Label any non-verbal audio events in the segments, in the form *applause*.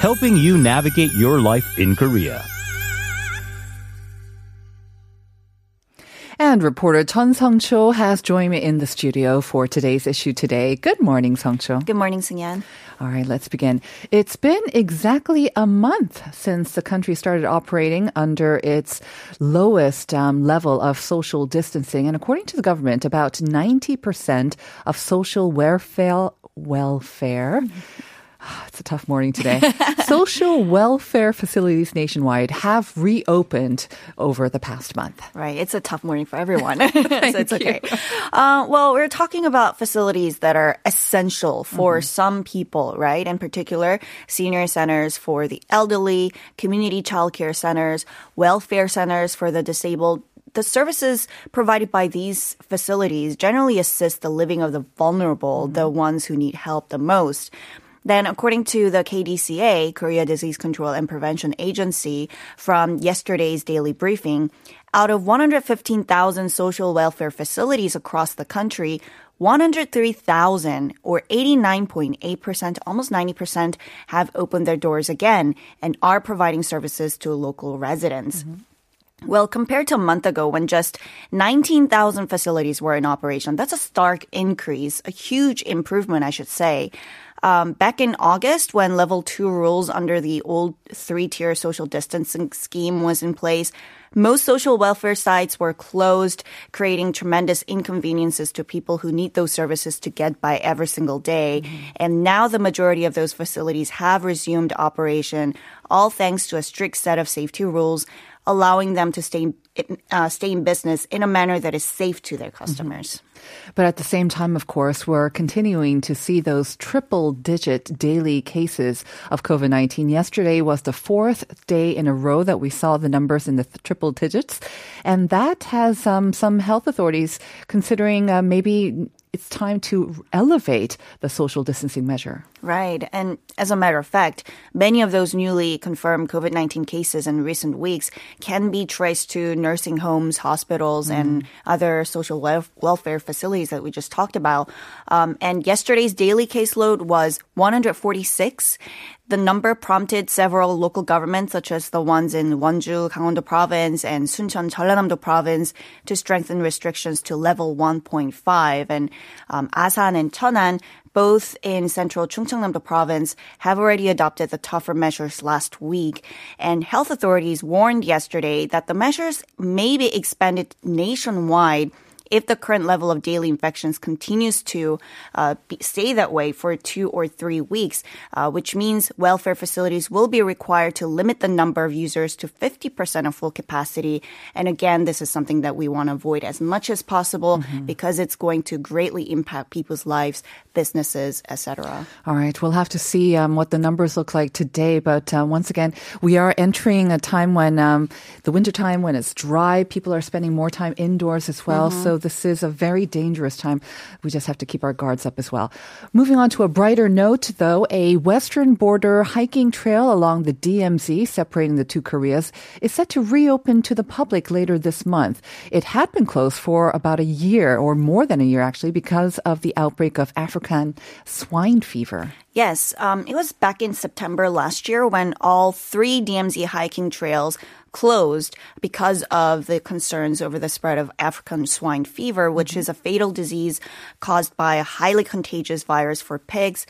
helping you navigate your life in Korea. And reporter Chun Sung-cho has joined me in the studio for today's issue today. Good morning, Sung-cho. Good morning, Sungyan. All right, let's begin. It's been exactly a month since the country started operating under its lowest um, level of social distancing. And according to the government, about 90% of social welfare, welfare *sighs* It's a tough morning today. *laughs* Social welfare facilities nationwide have reopened over the past month. Right. It's a tough morning for everyone. *laughs* *laughs* so it's okay. Uh, well, we're talking about facilities that are essential for mm-hmm. some people, right? In particular, senior centers for the elderly, community childcare centers, welfare centers for the disabled, the services provided by these facilities generally assist the living of the vulnerable, mm-hmm. the ones who need help the most. Then, according to the KDCA, Korea Disease Control and Prevention Agency, from yesterday's daily briefing, out of 115,000 social welfare facilities across the country, 103,000 or 89.8%, almost 90% have opened their doors again and are providing services to local residents. Mm-hmm. Well, compared to a month ago when just 19,000 facilities were in operation, that's a stark increase, a huge improvement, I should say. Um, back in August, when level two rules under the old three tier social distancing scheme was in place, most social welfare sites were closed, creating tremendous inconveniences to people who need those services to get by every single day. Mm-hmm. And now the majority of those facilities have resumed operation, all thanks to a strict set of safety rules allowing them to stay uh, stay in business in a manner that is safe to their customers. Mm-hmm. But at the same time, of course, we're continuing to see those triple digit daily cases of COVID 19. Yesterday was the fourth day in a row that we saw the numbers in the th- triple digits. And that has um, some health authorities considering uh, maybe it's time to elevate the social distancing measure. Right. And as a matter of fact, many of those newly confirmed COVID 19 cases in recent weeks can be traced to nursing homes, hospitals, mm. and other social welfare facilities that we just talked about. Um, and yesterday's daily caseload was 146. The number prompted several local governments, such as the ones in Wonju, Gangwon-do province and Suncheon, Jeollanam-do province, to strengthen restrictions to level 1.5. And um, Asan and Cheonan both in central Chungcheongnam-do province, have already adopted the tougher measures last week. And health authorities warned yesterday that the measures may be expanded nationwide if the current level of daily infections continues to uh, be, stay that way for two or three weeks, uh, which means welfare facilities will be required to limit the number of users to 50% of full capacity. And again, this is something that we want to avoid as much as possible mm-hmm. because it's going to greatly impact people's lives, businesses, etc. All right, we'll have to see um, what the numbers look like today. But uh, once again, we are entering a time when um, the winter time when it's dry, people are spending more time indoors as well. Mm-hmm. So this is a very dangerous time. We just have to keep our guards up as well. Moving on to a brighter note, though, a western border hiking trail along the DMZ separating the two Koreas is set to reopen to the public later this month. It had been closed for about a year or more than a year actually because of the outbreak of African swine fever. Yes, um, it was back in September last year when all three DMZ hiking trails closed because of the concerns over the spread of African swine fever, which is a fatal disease caused by a highly contagious virus for pigs.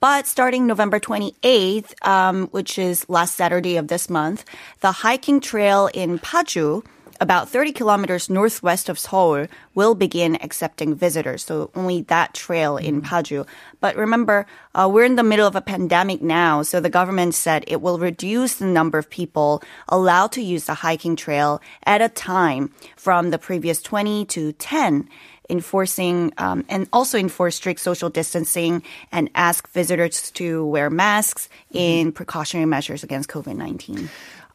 But starting November 28th, um, which is last Saturday of this month, the hiking trail in Paju about 30 kilometers northwest of Seoul, will begin accepting visitors. So only that trail in mm. Paju. But remember, uh, we're in the middle of a pandemic now, so the government said it will reduce the number of people allowed to use the hiking trail at a time from the previous 20 to 10 enforcing um, and also enforce strict social distancing and ask visitors to wear masks in precautionary measures against COVID 19.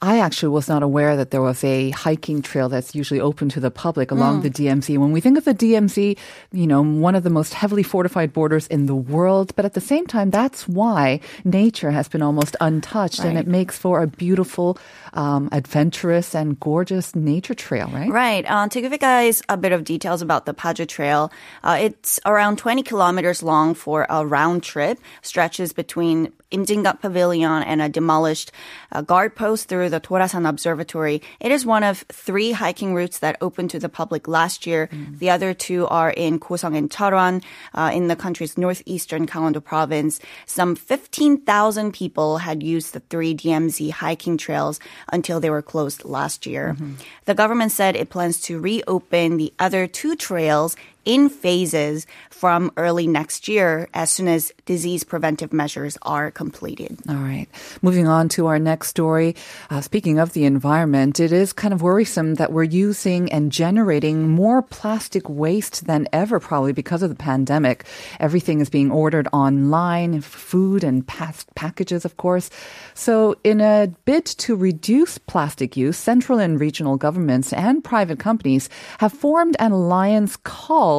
I actually was not aware that there was a hiking trail that's usually open to the public along the DMZ. When we think of the DMZ, you know, one of the most heavily fortified borders in the world, but at the same time, that's why nature has been almost untouched and it makes for a beautiful, um, adventurous and gorgeous nature trail, right? Right. Uh, to give you guys a bit of details about the Paju Trail, uh, it's around 20 kilometers long for a round trip, stretches between Imjingak Pavilion and a demolished uh, guard post through the Dorasan Observatory. It is one of three hiking routes that opened to the public last year. Mm. The other two are in Goseong and Cheorwon, uh, in the country's northeastern Gangwon-do province. Some 15,000 people had used the three DMZ hiking trails until they were closed last year. Mm-hmm. The government said it plans to reopen the other two trails in phases from early next year as soon as disease preventive measures are completed. All right. Moving on to our next story. Uh, speaking of the environment, it is kind of worrisome that we're using and generating more plastic waste than ever, probably because of the pandemic. Everything is being ordered online, food and past packages, of course. So, in a bid to reduce plastic use, central and regional governments and private companies have formed an alliance called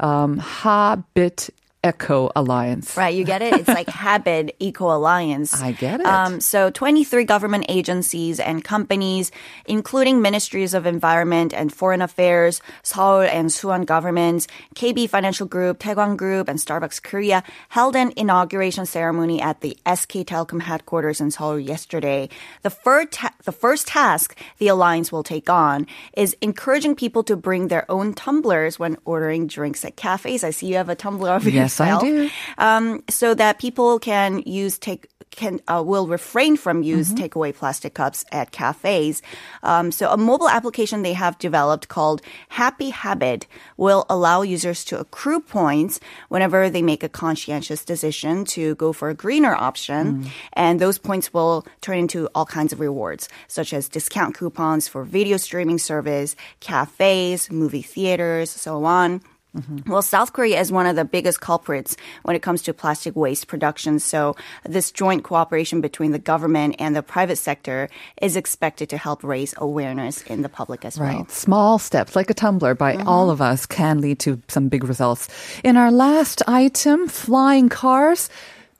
um, Habit Eco Alliance. Right, you get it? It's like *laughs* Habit Eco Alliance. I get it. Um, so 23 government agencies and companies, including ministries of environment and foreign affairs, Seoul and Suwon governments, KB Financial Group, Taekwang Group, and Starbucks Korea held an inauguration ceremony at the SK Telecom headquarters in Seoul yesterday. The first, ta- the first task the alliance will take on is encouraging people to bring their own tumblers when ordering drinks at cafes. I see you have a tumbler over Yes, I do. Um, so that people can use take can uh, will refrain from use Mm-hmm. takeaway plastic cups at cafes. Um, so a mobile application they have developed called Happy Habit will allow users to accrue points whenever they make a conscientious decision to go for a greener option, Mm. and those points will turn into all kinds of rewards, such as discount coupons for video streaming service, cafes, movie theaters, so on. Mm-hmm. Well, South Korea is one of the biggest culprits when it comes to plastic waste production. So this joint cooperation between the government and the private sector is expected to help raise awareness in the public as well. Right. Small steps, like a tumbler, by mm-hmm. all of us can lead to some big results. In our last item, flying cars.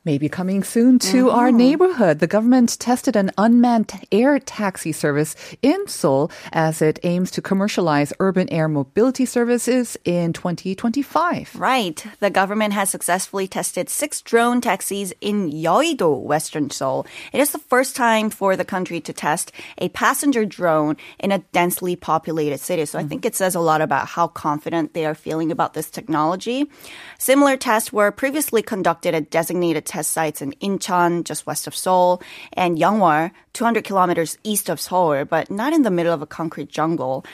Maybe coming soon to our uh-huh. neighborhood. The government tested an unmanned air taxi service in Seoul as it aims to commercialize urban air mobility services in 2025. Right. The government has successfully tested six drone taxis in Yeouido, Western Seoul. It is the first time for the country to test a passenger drone in a densely populated city. So I mm-hmm. think it says a lot about how confident they are feeling about this technology. Similar tests were previously conducted at designated test sites in Incheon, just west of Seoul, and Yeongwol, 200 kilometers east of Seoul, but not in the middle of a concrete jungle.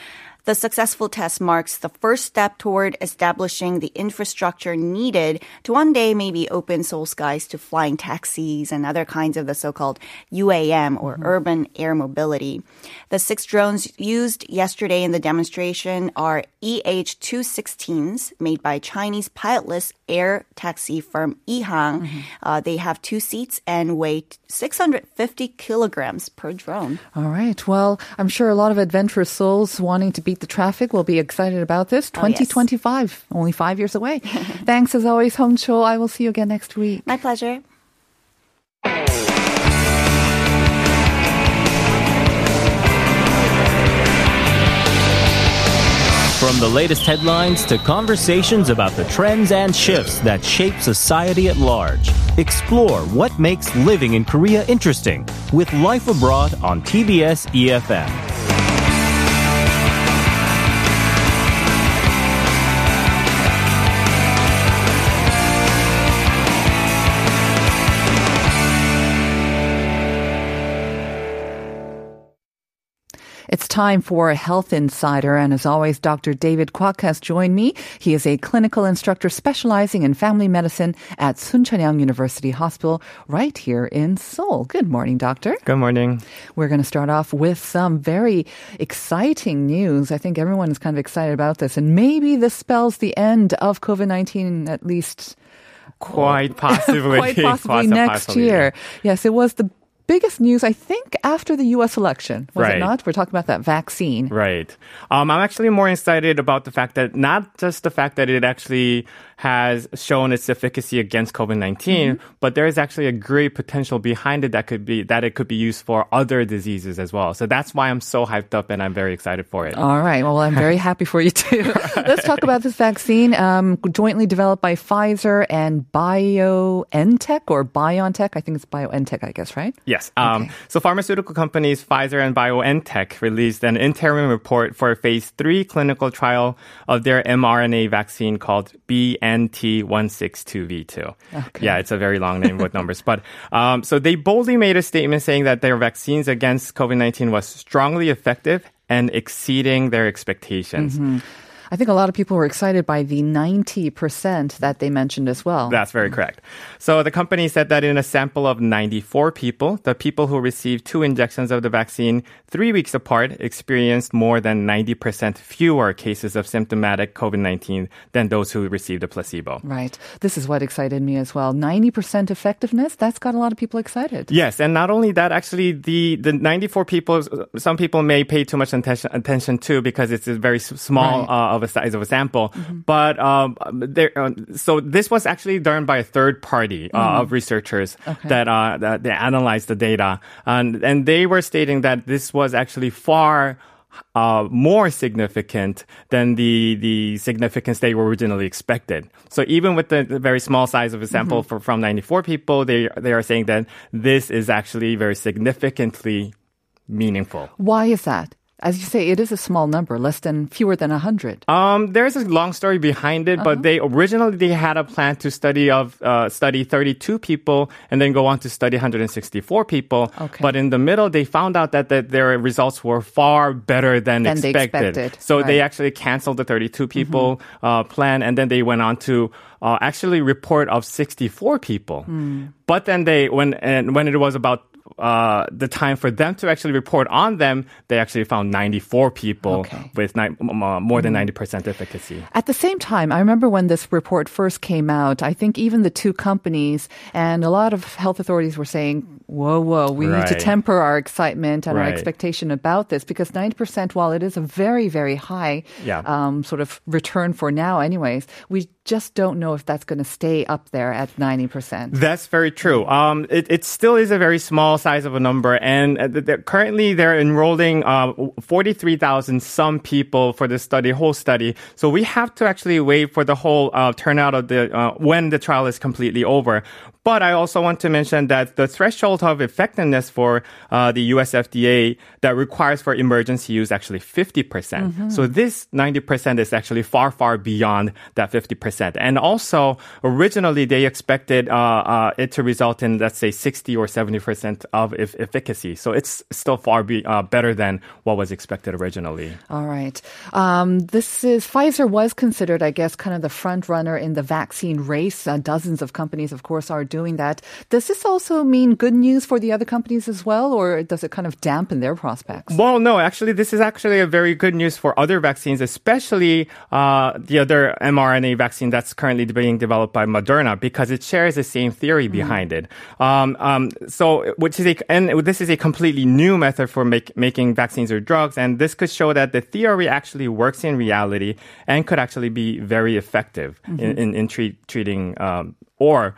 The successful test marks the first step toward establishing the infrastructure needed to one day maybe open Seoul skies to flying taxis and other kinds of the so-called UAM or urban air mobility. The six drones used yesterday in the demonstration are EH-216s made by Chinese pilotless air taxi firm EHang. Uh, they have two seats and weigh 650 kilograms per drone. All right. Well, I'm sure a lot of adventurous souls wanting to beat the traffic will be excited about this. Oh, yes. 2025, only five years away. *laughs* Thanks as always, Hong Cho. I will see you again next week. My pleasure. From the latest headlines to conversations about the trends and shifts that shape society at large, explore what makes living in Korea interesting with Life Abroad on TBS EFM. Time for a Health Insider, and as always, Dr. David Kwok has joined me. He is a clinical instructor specializing in family medicine at Soonchunhyang University Hospital right here in Seoul. Good morning, doctor. Good morning. We're going to start off with some very exciting news. I think everyone is kind of excited about this, and maybe this spells the end of COVID-19 at least Quite *laughs* possibly. quite possibly next possibly, year. Yes, it was the biggest news, I think, after the U.S. election. Was Right. it not? We're talking about that vaccine. Right. Um, I'm actually more excited about the fact that not just the fact that it actually has shown its efficacy against COVID-19, Mm-hmm. but there is actually a great potential behind it that could be that it could be used for other diseases as well. So that's why I'm so hyped up and I'm very excited for it. All right. Well, I'm very *laughs* happy for you too. *laughs* Let's talk about this vaccine, um, jointly developed by Pfizer and BioNTech or BioNTech. I think it's BioNTech, I guess, right? Yes. Um, So pharmaceutical companies Pfizer and BioNTech released an interim report for a phase three clinical trial of their mRNA vaccine called BNT162b2. Yeah, it's a very long name with numbers. But um, so they boldly made a statement saying that their vaccines against COVID-19 was strongly effective and exceeding their expectations. I think a lot of people were excited by the 90% that they mentioned as well. That's very correct. So the company said that in a sample of 94 people, the people who received two injections of the vaccine three weeks apart experienced more than 90% fewer cases of symptomatic COVID-19 than those who received a placebo. Right. This is what excited me as well. 90% effectiveness, that's got a lot of people excited. Yes, and not only that, actually, the, the 94 people, some people may pay too much attention, attention to because it's a very small Right. uh, of a size of a sample. But um, there, uh, so this was actually done by a third party uh, of researchers that, uh, that they analyzed the data, and and they were stating that this was actually far. Uh, more significant than the the significance they were originally expected. So even with the, the very small size of a sample for, from 94 people, they they are saying that this is actually very significantly meaningful. Why is that? As you say, it is a small number, less than fewer than 100. Um, there's a long story behind it, but they originally they had a plan to study of uh, study 32 people and then go on to study 164 people. Okay. But in the middle, they found out that, that their results were far better than, Than they expected. expected, So they actually canceled the 32 people uh, plan, and then they went on to uh, actually report of 64 people. But then they when and when it was about uh, the time for them to actually report on them, they actually found 94 people Okay. with ni- m- uh, more than 90% efficacy. At the same time, I remember when this report first came out, I think even the two companies and a lot of health authorities were saying, whoa, whoa, we need to temper our excitement and our expectation about this because 90%, while it is a very, very high Yeah. um, sort of return for now, anyways, we just don't know if that's going to stay up there at 90%. That's very true. Um, it, it still is a very small size of a number, and uh, th- th- currently they're enrolling uh, 43,000 some people for the study, whole study. So we have to actually wait for the whole uh, turnout of the uh, when the trial is completely over. But I also want to mention that the threshold of effectiveness for uh, the US FDA that requires for emergency use actually 50%. percent So this 90% is actually far, far beyond that 50%. And also, originally they expected uh, uh, it to result in, let's say, 60 or 70% of eff- efficacy. So it's still far be, uh, better than what was expected originally. All right. Um, this is Pfizer was considered, I guess, kind of the front runner in the vaccine race. Uh, dozens of companies, of course, are doing that. Does this also mean good news for the other companies as well, or does it kind of dampen their prospects? Well, no, actually, this is actually a very good news for other vaccines, especially uh, the other mRNA vaccine that's currently being developed by Moderna, because it shares the same theory behind it. Um, um, so, which is a and this is a completely new method for make, making vaccines or drugs, and this could show that the theory actually works in reality and could actually be very effective in, in, in treat, treating um, or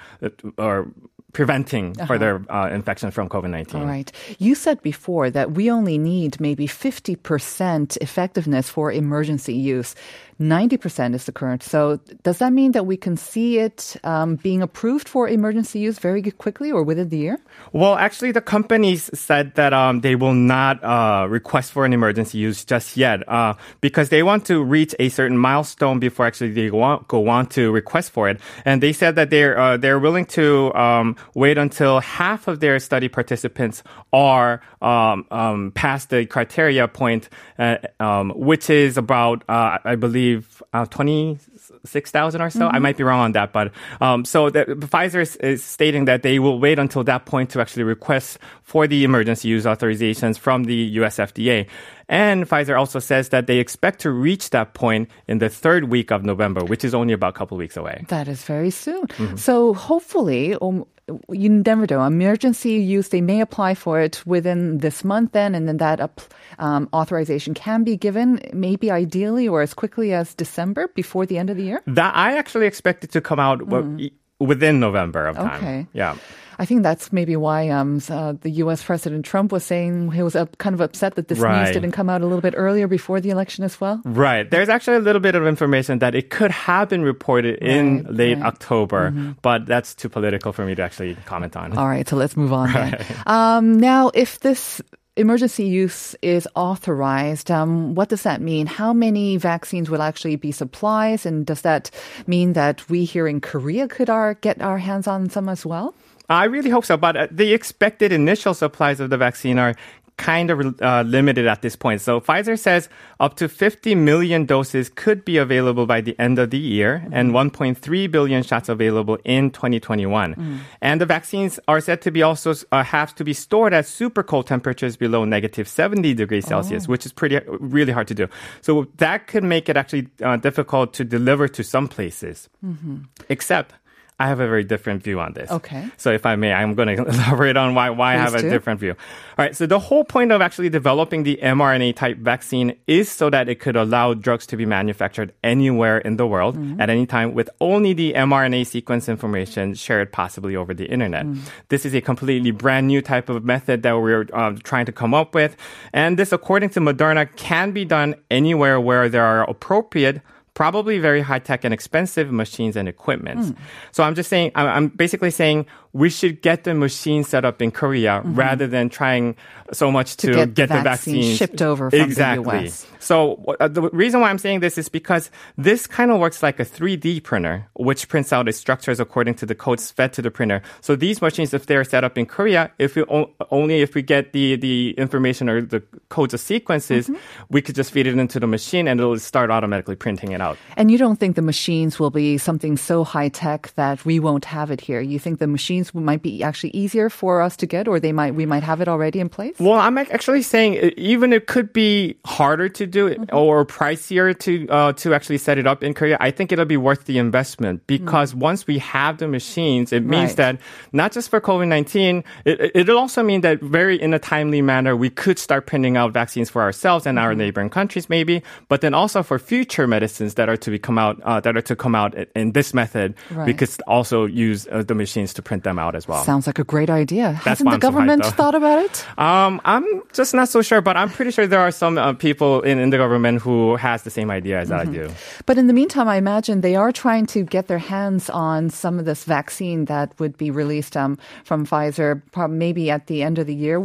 or preventing further uh, infection from COVID nineteen. All right. You said before that we only need maybe 50% effectiveness for emergency use. 90% is the current. So does that mean that we can see it um, being approved for emergency use very quickly or within the year? Well, actually, the companies said that um, they will not uh, request for an emergency use just yet uh, because they want to reach a certain milestone before actually they want, go on to request for it. And they said that they're uh, they're willing to um, wait until half of their study participants are um, um, past the criteria point, uh, um, which is about uh, I believe uh, twenty six thousand or so. Mm-hmm. I might be wrong on that, but um, so the, Pfizer is, is, stating that they will wait until that point to actually request for the emergency use authorizations from the U.S. FDA. And Pfizer also says that they expect to reach that point in the third week of November, which is only about a couple weeks away. That is very soon. Mm-hmm. So hopefully, um, you never know. Emergency use, they may apply for it within this month then, and then that um, authorization can be given maybe ideally or as quickly as December before the end of the year? That I actually expect it to come out mm. within November of time. Okay. Yeah. I think that's maybe why um, uh, the U.S. President Trump was saying he was uh, kind of upset that this right. news didn't come out a little bit earlier before the election as well. Right. There's actually a little bit of information that it could have been reported right, in late right. October, mm-hmm. but that's too political for me to actually comment on. All right, so let's move on. *laughs* Um, now, if this emergency use is authorized, um, what does that mean? How many vaccines will actually be supplies, and does that mean that we here in Korea could our, get our hands on some as well? I really hope so. But uh, the expected initial supplies of the vaccine are kind of uh, limited at this point. So Pfizer says up to 50 million doses could be available by the end of the year mm-hmm. and 1.3 billion shots available in 2021. Mm. And the vaccines are said to be also uh, have to be stored at super cold temperatures below negative 70 degrees Celsius, oh. which is pretty really hard to do. So that could make it actually uh, difficult to deliver to some places. Mm-hmm. Except I have a very different view on this. Okay. So if I may, I'm going *laughs* to elaborate on why, why I have a different view. All right. So the whole point of actually developing the mRNA type vaccine is so that it could allow drugs to be manufactured anywhere in the world mm-hmm. at any time with only the mRNA sequence information shared possibly over the internet. Mm. This is a completely brand new type of method that we're um, trying to come up with. And this, according to Moderna, can be done anywhere where there are appropriate probably very high tech and expensive machines and equipment. Mm. So I'm just saying, I'm basically saying we should get the machine set up in Korea mm-hmm. rather than trying so much to, to get, get, the, vaccine, vaccine shipped over from exactly. the US. So uh, the reason why I'm saying this is because this kind of works like a 3D printer, which prints out its structures according to the codes fed to the printer. So these machines, if they're set up in Korea, if we o- only if we get the the information or the codes of sequences, mm-hmm. we could just feed it into the machine and it'll start automatically printing it out. And you don't think the machines will be something so high tech that we won't have it here? You think the machines might be actually easier for us to get, or they might we might have it already in place? Well, I'm actually saying even it could be harder to do it mm-hmm. or pricier to uh, to actually set it up in Korea. I think it'll be worth the investment because mm-hmm. once we have the machines, it means right. that not just for COVID nineteen, it, it'll also mean that very in a timely manner we could start printing out vaccines for ourselves and our mm-hmm. neighboring countries, maybe, but then also for future medicines that are to be come out uh, that are to come out in this method, right. we could also use uh, the machines to print them out as well. Sounds like a great idea. That's Hasn't the government thought about it? *laughs* Um, I'm just not so sure, but I'm pretty sure there are some uh, people in, in the government who has the same idea as mm-hmm. I do. But in the meantime, I imagine they are trying to get their hands on some of this vaccine that would be released um, from Pfizer, maybe at the end of the year.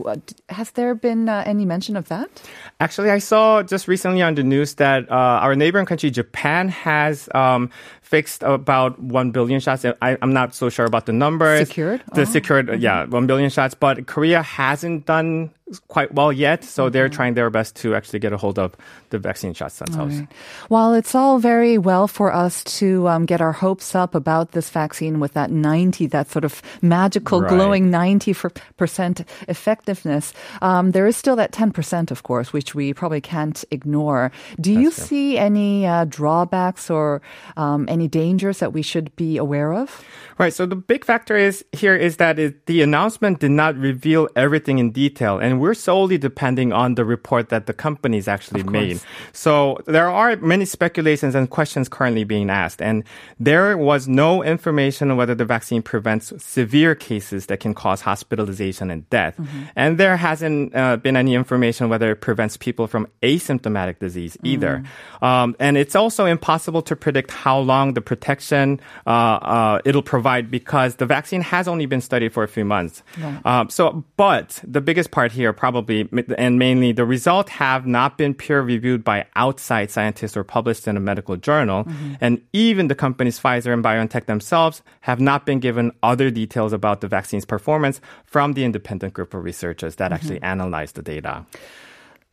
Has there been uh, any mention of that? Actually, I saw just recently on the news that uh, our neighboring country, Japan, has um, fixed about 1 billion shots. I, am not so sure about the numbers. Secured? The oh. secured, yeah, 1 billion shots. But Korea hasn't done quite well yet. So mm-hmm. they're trying their best to actually get a hold of the vaccine shots themselves. Right. While it's all very well for us to um, get our hopes up about this vaccine with that 90, that sort of magical right. glowing 90% effectiveness, um, there is still that 10%, of course, which we probably can't ignore. Do That's you true. see any uh, drawbacks or um, any dangers that we should be aware of? Right. So the big factor is here is that it, the announcement did not reveal everything in detail. And we're solely depending on the report that the company companies actually made. So there are many speculations and questions currently being asked, and there was no information on whether the vaccine prevents severe cases that can cause hospitalization and death, and there hasn't uh, been any information whether it prevents people from asymptomatic disease either. Um, and it's also impossible to predict how long the protection uh, uh, it'll provide because the vaccine has only been studied for a few months. Um, so, but the biggest part here probably, and mainly the results have not been peer reviewed by outside scientists or published in a medical journal. And even the companies Pfizer and BioNTech themselves have not been given other details about the vaccine's performance from the independent group of researchers that actually analyzed the data.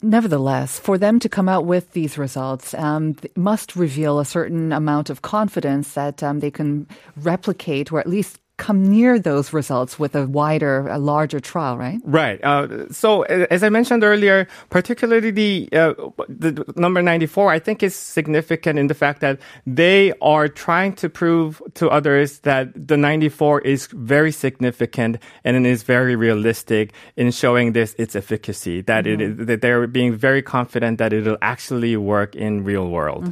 Nevertheless, for them to come out with these results um, must reveal a certain amount of confidence that um, they can replicate or at least come near those results with a wider, a larger trial, right? Right. Uh, so, as I mentioned earlier, particularly the, uh, the number 94, I think is significant in the fact that they are trying to prove to others that the 94 is very significant and it is very realistic in showing this its efficacy. That it is, that they're being very confident that it'll actually work in real world.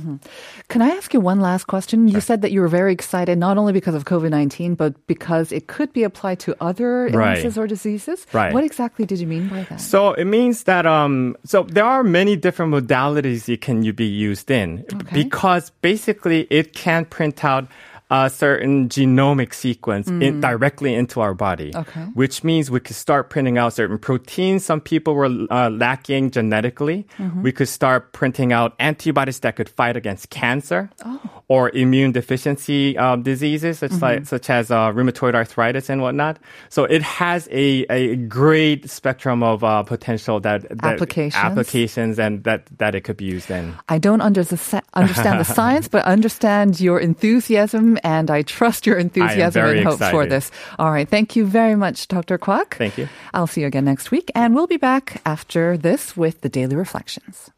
Can I ask you one last question? You said that you were very excited not only because of COVID 19, but because it could be applied to other Right. illnesses or diseases. Right. What exactly did you mean by that? So it means that um so there are many different modalities it can you be used in Okay. because basically it can print out a certain genomic sequence in, directly into our body, Mm. Okay. which means we could start printing out certain proteins some people were uh, lacking genetically. Mm-hmm. We could start printing out antibodies that could fight against cancer Oh. or immune deficiency uh, diseases such, Mm-hmm. like, such as uh, rheumatoid arthritis and whatnot. So it has a, a great spectrum of uh, potential that, that Applications. applications and that, that it could be used in. I don't under- understand the *laughs* science, but understand your enthusiasm, and I trust your enthusiasm and hope for this. All right. Thank you very much, Dr. Kwok. Thank you. I'll see you again next week, and we'll be back after this with the Daily Reflections.